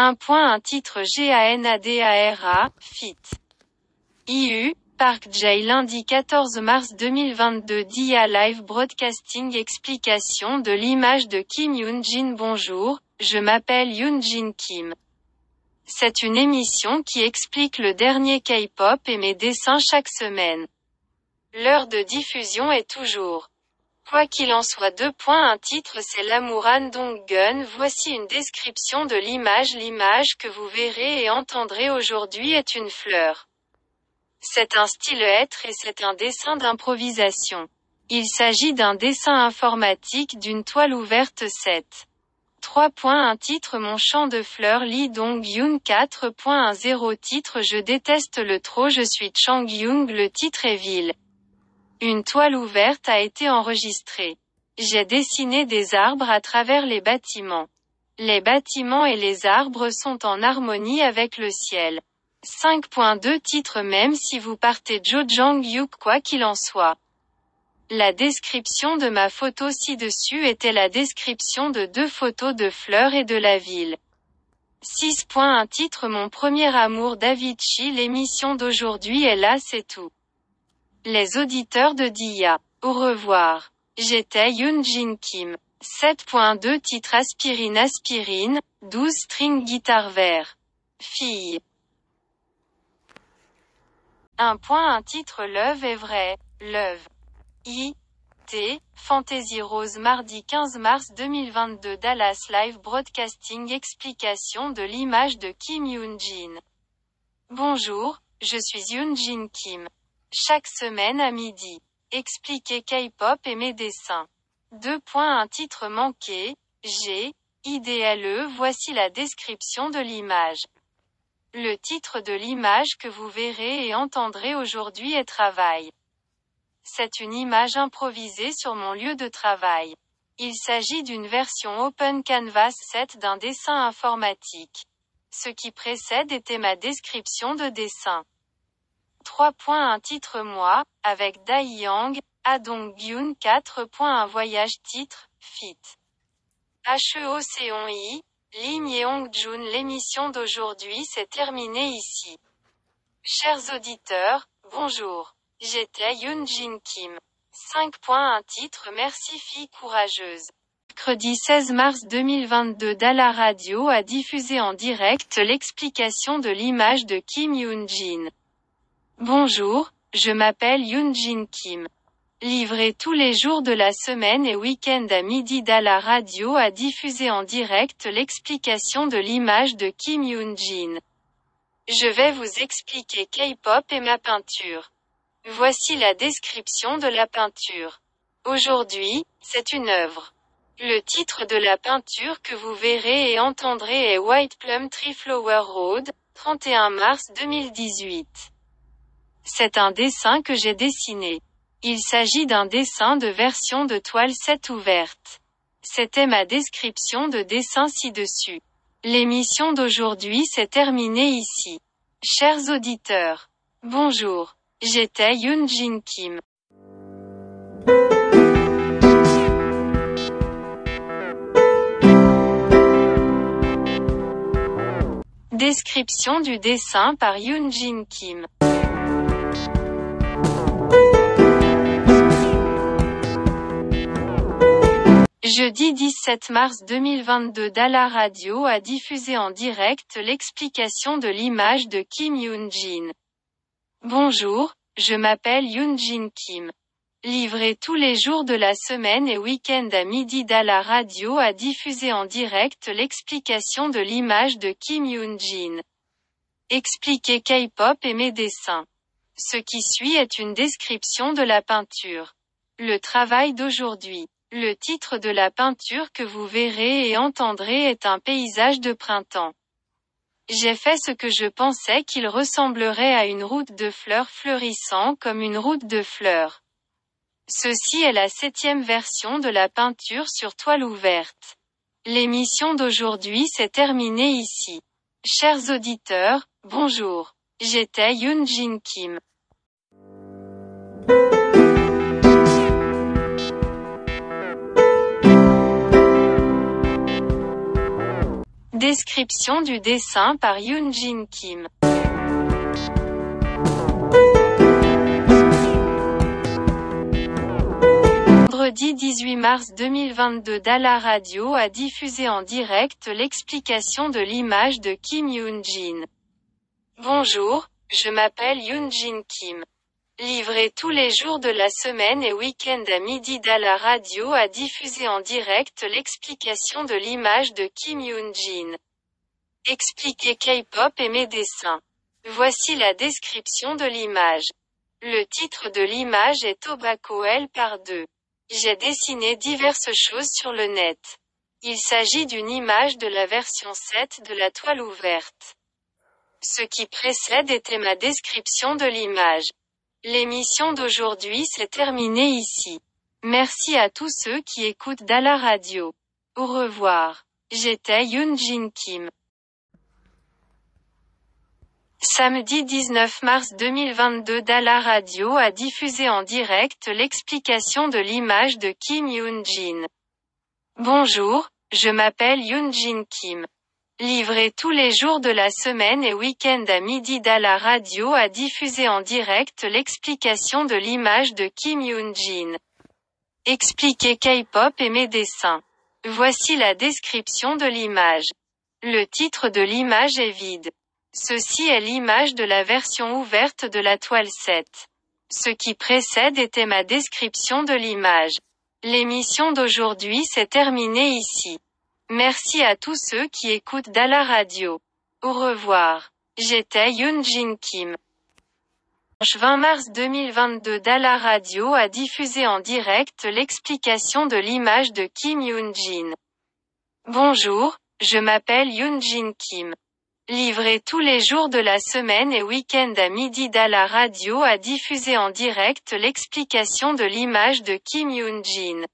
Un point un titre GANADARA, FIT. IU, Park J lundi 14 mars 2022 DIA Live Broadcasting Explication de l'image de Kim Yoon-jin Bonjour, je m'appelle Yoon-jin Kim. C'est une émission qui explique le dernier K-pop et mes dessins chaque semaine. L'heure de diffusion est toujours. Quoi qu'il en soit deux points un titre c'est l'amour Han Dong-gun voici une description de l'image l'image que vous verrez et entendrez aujourd'hui est une fleur. C'est un style être et c'est un dessin d'improvisation. Il s'agit d'un dessin informatique d'une toile ouverte 7. 3. Un titre Mon champ de fleurs Lee Dong-yoon 4.10 Titre Je déteste le trop Je suis Chang Young Le titre est ville. Une toile ouverte a été enregistrée. J'ai dessiné des arbres à travers les bâtiments. Les bâtiments et les arbres sont en harmonie avec le ciel. 5.2 Titre Même si vous partez Jo Jang-yuk quoi qu'il en soit. La description de ma photo ci-dessus était la description de deux photos de fleurs et de la ville. 6.1 Titre Mon premier amour Davichi L'émission d'aujourd'hui est là c'est tout. Les auditeurs de Dia. Au revoir. J'étais Yoon Jin Kim. 7.2 Titre Aspirine Aspirine, 12 string guitare vert. Fille. Un point un titre Love est vrai, Love. I. T. Fantasy Rose mardi 15 mars 2022 Dallas Live Broadcasting Explication de l'image de Kim Yoon-jin. Bonjour, je suis Yoon-jin Kim. Chaque semaine à midi. Expliquer K-pop et mes dessins. Deux points un titre manqué, G. IDLE Voici la description de l'image. Le titre de l'image que vous verrez et entendrez aujourd'hui est Travail. C'est une image improvisée sur mon lieu de travail. Il s'agit d'une version Open Canvas 7 d'un dessin informatique. Ce qui précède était ma description de dessin. 3. Un titre moi, avec Dai Yang, Adong Gyun 4. Un voyage titre, fit. HEOCON Lim Yeong-jun L'émission d'aujourd'hui s'est terminée ici. Chers auditeurs, bonjour. J'étais Yoon Jin Kim. 5. Un titre Merci fille courageuse. Mercredi 16 mars 2022 Dala Radio a diffusé en direct l'explication de l'image de Kim Yoon Jin. Bonjour, je m'appelle Yoon Jin Kim. Livré tous les jours de la semaine et week-end à midi Dala Radio a diffusé en direct l'explication de l'image de Kim Yoon-jin. Je vais vous expliquer K-pop et ma peinture. Voici la description de la peinture. Aujourd'hui, c'est une œuvre. Le titre de la peinture que vous verrez et entendrez est White Plum Tree Flower Road, 31 mars 2018. C'est un dessin que j'ai dessiné. Il s'agit d'un dessin de version de toile 7 ouverte. C'était ma description de dessin ci-dessus. L'émission d'aujourd'hui s'est terminée ici. Chers auditeurs. Bonjour. J'étais Yoon Jin Kim. Description du dessin par Yoon Jin Kim. Jeudi 17 mars 2022 Dala Radio a diffusé en direct l'explication de l'image de Kim Yoon-jin. Bonjour, je m'appelle Yoon-jin Kim. Livré tous les jours de la semaine et week-end à midi Dala Radio a diffusé en direct l'explication de l'image de Kim Yoon-jin. Expliquer K-pop et mes dessins. Ce qui suit est une description de la peinture. Le travail d'aujourd'hui. Le titre de la peinture que vous verrez et entendrez est un paysage de printemps. J'ai fait ce que je pensais qu'il ressemblerait à une route de fleurs fleurissant comme une route de fleurs. Ceci est la septième version de la peinture sur toile ouverte. L'émission d'aujourd'hui s'est terminée ici. Chers auditeurs, bonjour. J'étais Yoon Jin Kim. Description du dessin par Yoon Jin Kim. Vendredi 18 mars 2022 Dala Radio a diffusé en direct l'explication de l'image de Kim Yoon Jin. Bonjour, je m'appelle Yoon Jin Kim. Livré tous les jours de la semaine et week-end à midi Dala Radio a diffusé en direct l'explication de l'image de Kim Yoon Jin. Expliquer K-pop et mes dessins. Voici la description de l'image. Le titre de l'image est Tobacco L par 2. J'ai dessiné diverses choses sur le net. Il s'agit d'une image de la version 7 de la toile ouverte. Ce qui précède était ma description de l'image. L'émission d'aujourd'hui s'est terminée ici. Merci à tous ceux qui écoutent Dala Radio. Au revoir. J'étais Yoon Jin Kim. Samedi 19 mars 2022 Dala Radio a diffusé en direct l'explication de l'image de Kim Yoon Jin. Bonjour, je m'appelle Yoon Jin Kim. Livré tous les jours de la semaine et week-end à midi Dala Radio a diffusé en direct l'explication de l'image de Kim Yoon Jin. Expliquer K-pop et mes dessins. Voici la description de l'image. Le titre de l'image est vide. Ceci est l'image de la version ouverte de la toile 7. Ce qui précède était ma description de l'image. L'émission d'aujourd'hui s'est terminée ici. Merci à tous ceux qui écoutent Dala Radio. Au revoir. J'étais Yoon Jin Kim. 20 mars 2022 Dala Radio a diffusé en direct l'explication de l'image de Kim Yoon Jin. Bonjour, je m'appelle Yoon Jin Kim. Livré tous les jours de la semaine et week-end à midi Dala Radio a diffusé en direct l'explication de l'image de Kim Yoon Jin.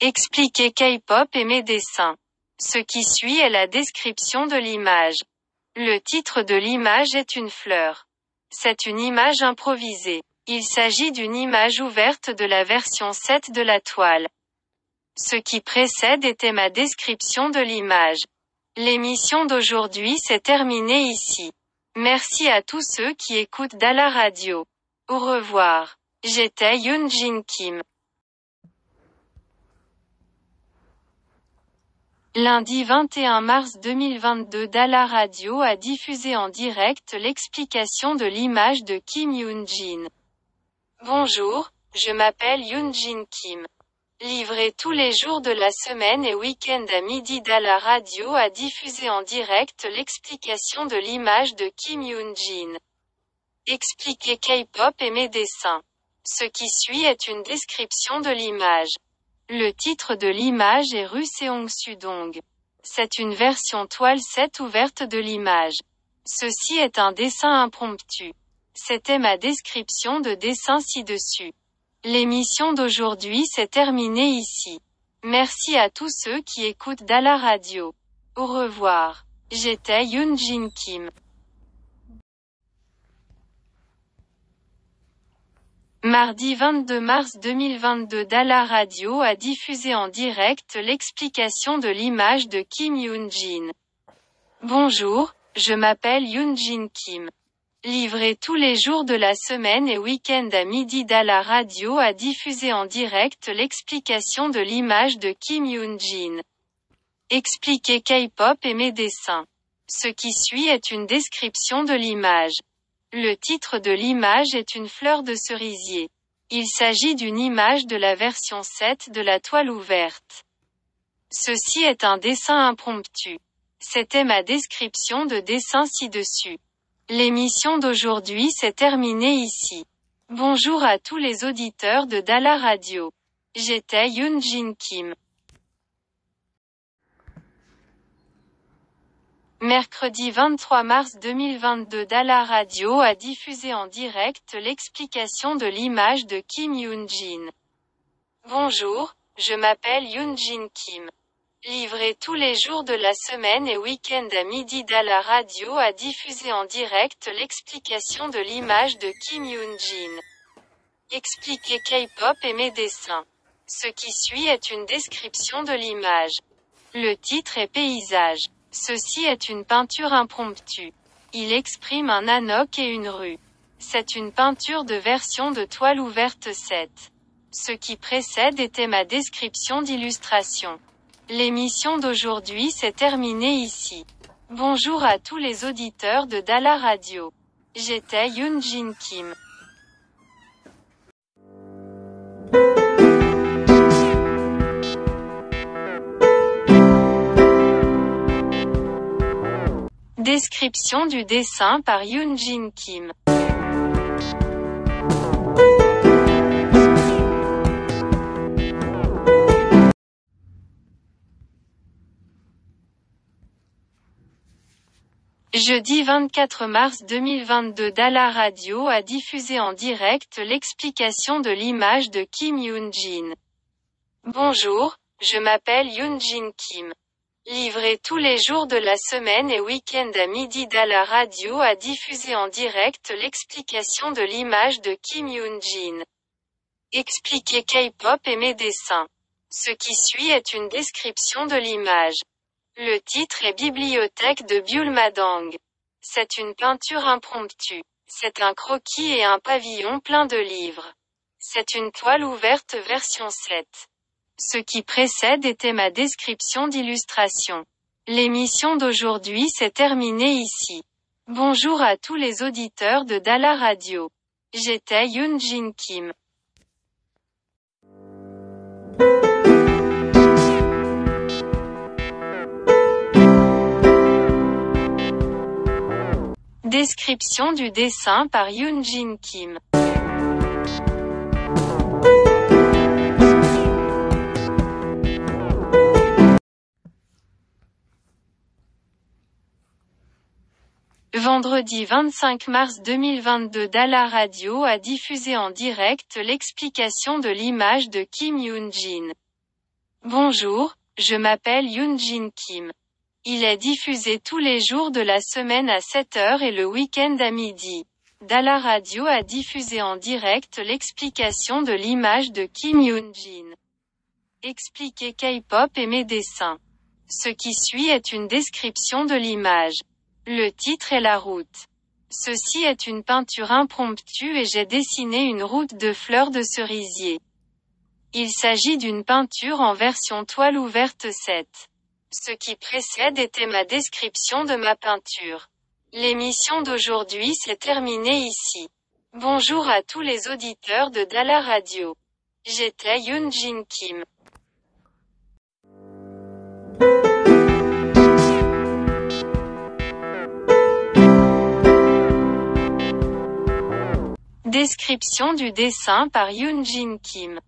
Expliquer K-pop et mes dessins. Ce qui suit est la description de l'image. Le titre de l'image est une fleur. C'est une image improvisée. Il s'agit d'une image ouverte de la version 7 de la toile. Ce qui précède était ma description de l'image. L'émission d'aujourd'hui s'est terminée ici. Merci à tous ceux qui écoutent Dala Radio. Au revoir. J'étais Yoon Jin Kim. Lundi 21 mars 2022 Dala Radio a diffusé en direct l'explication de l'image de Kim Yoon Jin. Bonjour, je m'appelle Yoon Jin Kim. Livré tous les jours de la semaine et week-end à midi Dala Radio a diffusé en direct l'explication de l'image de Kim Yoon Jin. Expliquer K-pop et mes dessins. Ce qui suit est une description de l'image. Le titre de l'image est Rue Seong-Sudong. C'est une version toile 7 ouverte de l'image. Ceci est un dessin impromptu. C'était ma description de dessin ci-dessus. L'émission d'aujourd'hui s'est terminée ici. Merci à tous ceux qui écoutent Dala Radio. Au revoir. J'étais Yoon Jin Kim. Mardi 22 mars 2022 Dala Radio a diffusé en direct l'explication de l'image de Kim Yoon Jin. Bonjour, je m'appelle Yoon Jin Kim. Livré tous les jours de la semaine et week-end à midi Dala Radio a diffusé en direct l'explication de l'image de Kim Yoon Jin. Expliquer K-pop et mes dessins. Ce qui suit est une description de l'image. Le titre de l'image est une fleur de cerisier. Il s'agit d'une image de la version 7 de la toile ouverte. Ceci est un dessin impromptu. C'était ma description de dessin ci-dessus. L'émission d'aujourd'hui s'est terminée ici. Bonjour à tous les auditeurs de Dala Radio. J'étais Yoon Jin Kim. Mercredi 23 mars 2022 Dala Radio a diffusé en direct l'explication de l'image de Kim Yoon Jin. Bonjour, je m'appelle Yoon Jin Kim. Livré tous les jours de la semaine et week-end à midi Dala Radio a diffusé en direct l'explication de l'image de Kim Yoon Jin. Expliquer K-pop et mes dessins. Ce qui suit est une description de l'image. Le titre est Paysage. Ceci est une peinture impromptue. Il exprime un anoc et une rue. C'est une peinture de version de toile ouverte 7. Ce qui précède était ma description d'illustration. L'émission d'aujourd'hui s'est terminée ici. Bonjour à tous les auditeurs de Dala Radio. J'étais Yoon Jin Kim. Description du dessin par Yoon Jin Kim. Jeudi 24 mars 2022 Dala Radio a diffusé en direct l'explication de l'image de Kim Yoon-jin. Bonjour, je m'appelle Yoon-jin Kim. Livré tous les jours de la semaine et week-end à midi Dala Radio a diffusé en direct l'explication de l'image de Kim Yoon-jin. Expliquer K-pop et mes dessins. Ce qui suit est une description de l'image. Le titre est Bibliothèque de Byul-Madang. C'est une peinture impromptue. C'est un croquis et un pavillon plein de livres. C'est une toile ouverte version 7. Ce qui précède était ma description d'illustration. L'émission d'aujourd'hui s'est terminée ici. Bonjour à tous les auditeurs de Dala Radio. J'étais Yoon Jin Kim. Description du dessin par Yoon Jin Kim. Vendredi 25 mars 2022 Dala Radio a diffusé en direct l'explication de l'image de Kim Yoon-jin. Bonjour, je m'appelle Yoon-jin Kim. Il est diffusé tous les jours de la semaine à 7h et le week-end à midi. Dala Radio a diffusé en direct l'explication de l'image de Kim Yoon-jin. Expliquer K-pop et mes dessins. Ce qui suit est une description de l'image. Le titre est la route. Ceci est une peinture impromptue et j'ai dessiné une route de fleurs de cerisier. Il s'agit d'une peinture en version toile ouverte 7. Ce qui précède était ma description de ma peinture. L'émission d'aujourd'hui s'est terminée ici. Bonjour à tous les auditeurs de Dala Radio. J'étais Yoon Jin Kim. Description du dessin par Yoon Jin Kim.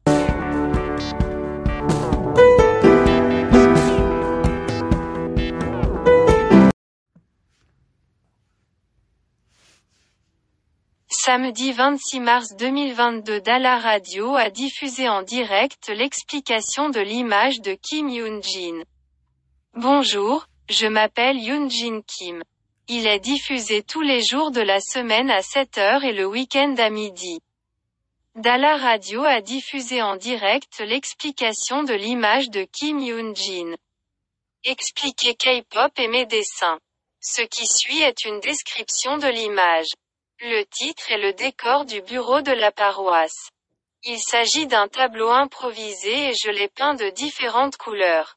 Samedi 26 mars 2022 Dala Radio a diffusé en direct l'explication de l'image de Kim Yoon-jin. Bonjour, je m'appelle Yoon Jin Kim. Il est diffusé tous les jours de la semaine à 7h et le week-end à midi. Dala Radio a diffusé en direct l'explication de l'image de Kim Yoon-jin. Expliquer K-pop et mes dessins. Ce qui suit est une description de l'image. Le titre est le décor du bureau de la paroisse. Il s'agit d'un tableau improvisé et je l'ai peint de différentes couleurs.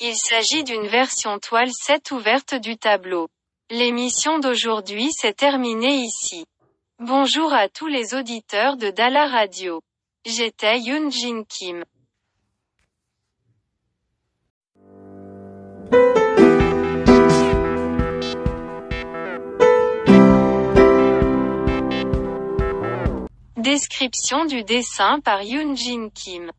Il s'agit d'une version toile 7 ouverte du tableau. L'émission d'aujourd'hui s'est terminée ici. Bonjour à tous les auditeurs de Dala Radio. J'étais Yoon Jin Kim. Description du dessin par Yoon Jin Kim.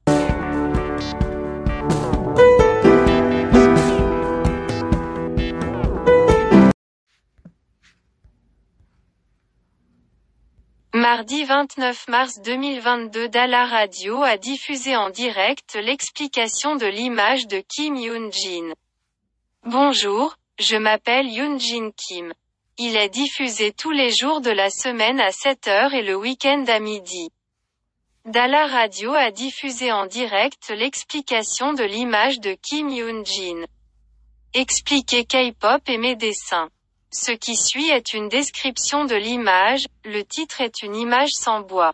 Mardi 29 mars 2022 Dala Radio a diffusé en direct l'explication de l'image de Kim Yoon-jin. Bonjour, je m'appelle Yoon Jin Kim. Il est diffusé tous les jours de la semaine à 7h et le week-end à midi. Dala Radio a diffusé en direct l'explication de l'image de Kim Yoon-jin. Expliquer K-pop et mes dessins. Ce qui suit est une description de l'image, le titre est une image sans bois.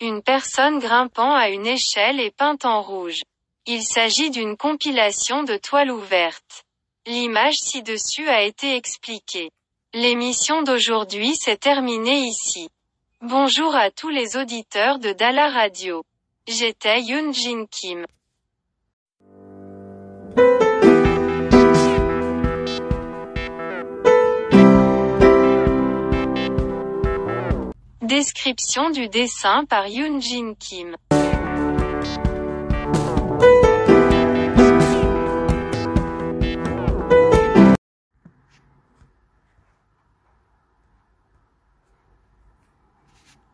Une personne grimpant à une échelle est peinte en rouge. Il s'agit d'une compilation de toiles ouvertes. L'image ci-dessus a été expliquée. L'émission d'aujourd'hui s'est terminée ici. Bonjour à tous les auditeurs de Dala Radio. J'étais Yoon Jin Kim. Description du dessin par Yoon Jin Kim.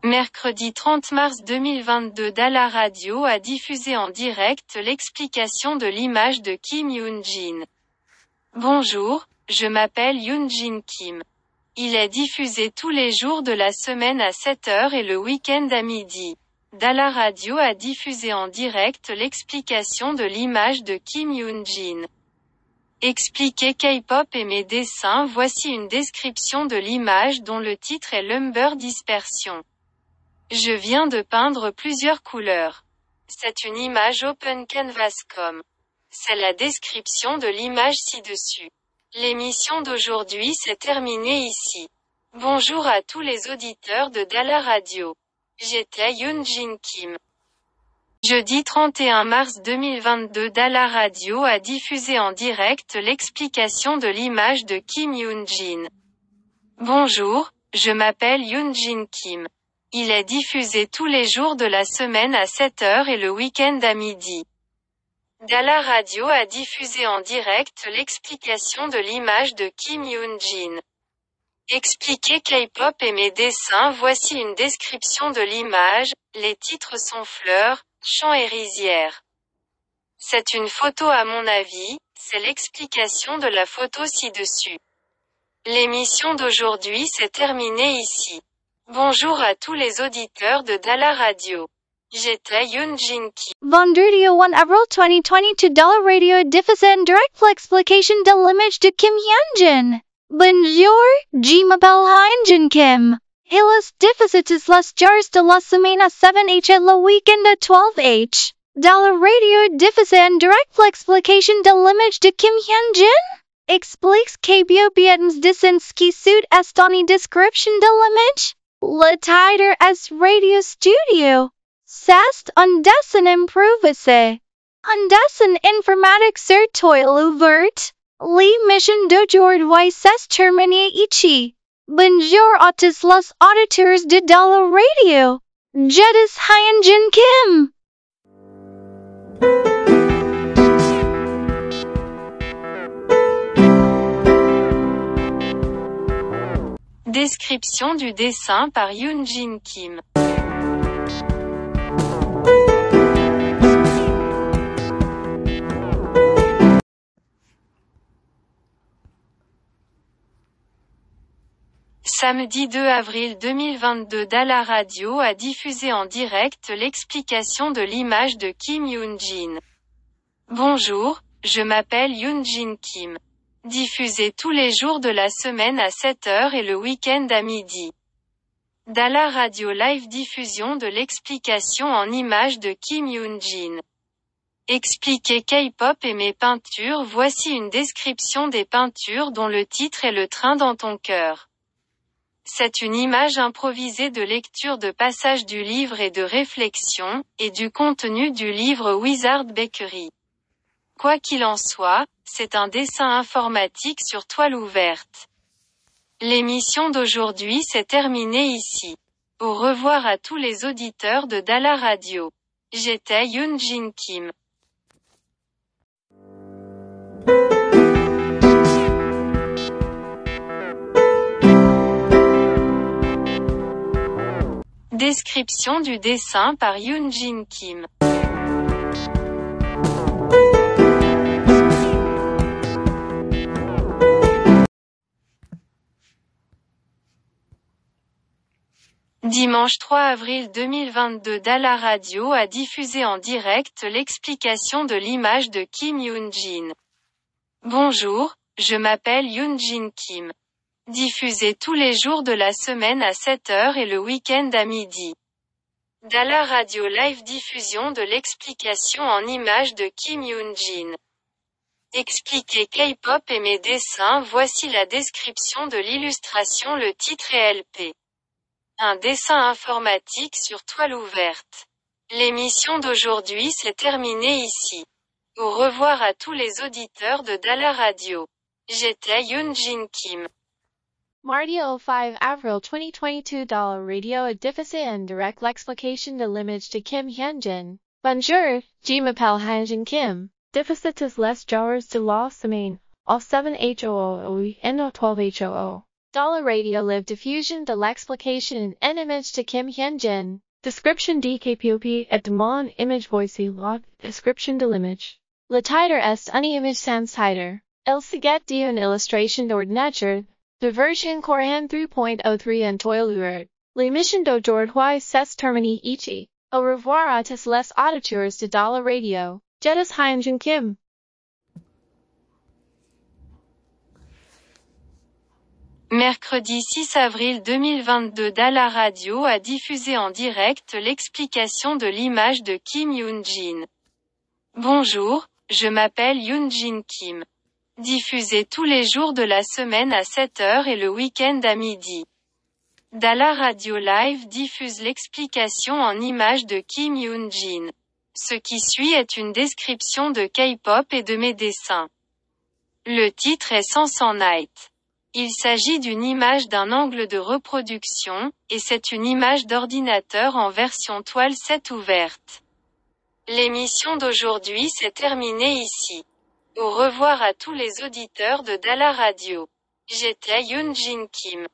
Mercredi 30 mars 2022 Dala Radio a diffusé en direct l'explication de l'image de Kim Yoon-jin. Bonjour, je m'appelle Yoon-jin Kim. Il est diffusé tous les jours de la semaine à 7h et le week-end à midi. Dala Radio a diffusé en direct l'explication de l'image de Kim Yoon-jin. Expliquer K-pop et mes dessins Voici une description de l'image dont le titre est Lumber Dispersion. Je viens de peindre plusieurs couleurs. C'est une image Open Canvas.com. C'est la description de l'image ci-dessus. L'émission d'aujourd'hui s'est terminée ici. Bonjour à tous les auditeurs de Dala Radio. J'étais Yoon Jin Kim. Jeudi 31 mars 2022 Dala Radio a diffusé en direct l'explication de l'image de Kim Yoon Jin. Bonjour, je m'appelle Yoon Jin Kim. Il est diffusé tous les jours de la semaine à 7h et le week-end à midi. Dala Radio a diffusé en direct l'explication de l'image de Kim Yoon-jin. Expliquer K-pop et mes dessins Voici une description de l'image, les titres sont fleurs, champs et rizières. C'est une photo à mon avis, c'est l'explication de la photo ci-dessus. L'émission d'aujourd'hui s'est terminée ici. Bonjour à tous les auditeurs de Dala Radio. J'étais Yoon Jin Ki. Vendredi 1 avril 2022 Dala Radio diffuse en direct l'explication de l'image de Kim Hyunjin. Bonjour, je m'appelle Hyunjin Kim. Hilas diffuses las jars de la semana 7h et le weekend à 12h. Dala Radio diffuse en direct l'explication de l'image de Kim Hyunjin? Expliques que biobiens dessins qui suit estoni description de l'image. Le titre as Radio Studio. Sast undessen improvise. Undessen informatic sur toil ouvert. Li mission d'aujourd'hui s'est terminé ici. Bonjour à tous les auditeurs de Dala Radio. Jedis Hyunjin Kim. Description du dessin par Yoon Jin Kim. Samedi 2 avril 2022 Dala Radio a diffusé en direct l'explication de l'image de Kim Yoon-jin. Bonjour, je m'appelle Yoon Jin Kim. Diffusé tous les jours de la semaine à 7h et le week-end à midi. Dala Radio Live diffusion de l'explication en images de Kim Yoon-jin. Expliquer K-pop et mes peintures Voici une description des peintures dont le titre est Le train dans ton cœur. C'est une image improvisée de lecture de passages du livre et de réflexion, et du contenu du livre Wizard Bakery. Quoi qu'il en soit, c'est un dessin informatique sur toile ouverte. L'émission d'aujourd'hui s'est terminée ici. Au revoir à tous les auditeurs de Dala Radio. J'étais Yoon Jin Kim. Description du dessin par Yoon Jin Kim. Dimanche 3 avril 2022 Dala Radio a diffusé en direct l'explication de l'image de Kim Yoon-jin. Bonjour, je m'appelle Yoon Jin Kim. Diffusé tous les jours de la semaine à 7h et le week-end à midi. Dala Radio Live diffusion de l'explication en images de Kim Yoon Jin. Expliquer K-pop et mes dessins Voici la description de l'illustration Le titre est LP. Un dessin informatique sur toile ouverte. L'émission d'aujourd'hui s'est terminée ici. Au revoir à tous les auditeurs de Dala Radio. J'étais Yoon Jin Kim. Marty 05 Avril 2022 Dollar Radio a difficile and direct l'explication de l'image de Kim Hyunjin. Bonjour, je m'appelle Hyunjin Kim. Difficitus les genres de la semaine, au 7 HOO et au 12 HOO. Dollar Radio live diffusion de l'explication en image de Kim Hyunjin. Description DKPOP et demande image voici la description de l'image. Le titre est une image sans titre. Il s'agit d'une illustration d'ordinateur, de version Coran 3.03 en toiluert. L'émission d'aujourd'hui s'est terminée ici. Au revoir à tous les auditeurs de Dollar Radio. Jettis Hyunjin Kim. Mercredi 6 avril 2022 Dala Radio a diffusé en direct l'explication de l'image de Kim Yoon Jin. Bonjour, je m'appelle Yoon Jin Kim. Diffusé tous les jours de la semaine à 7h et le week-end à midi. Dala Radio Live diffuse l'explication en images de Kim Yoon Jin. Ce qui suit est une description de K-pop et de mes dessins. Le titre est Sans Night. Il s'agit d'une image d'un angle de reproduction, et c'est une image d'ordinateur en version toile 7 ouverte. L'émission d'aujourd'hui s'est terminée ici. Au revoir à tous les auditeurs de Dala Radio. J'étais Yoon Jin Kim.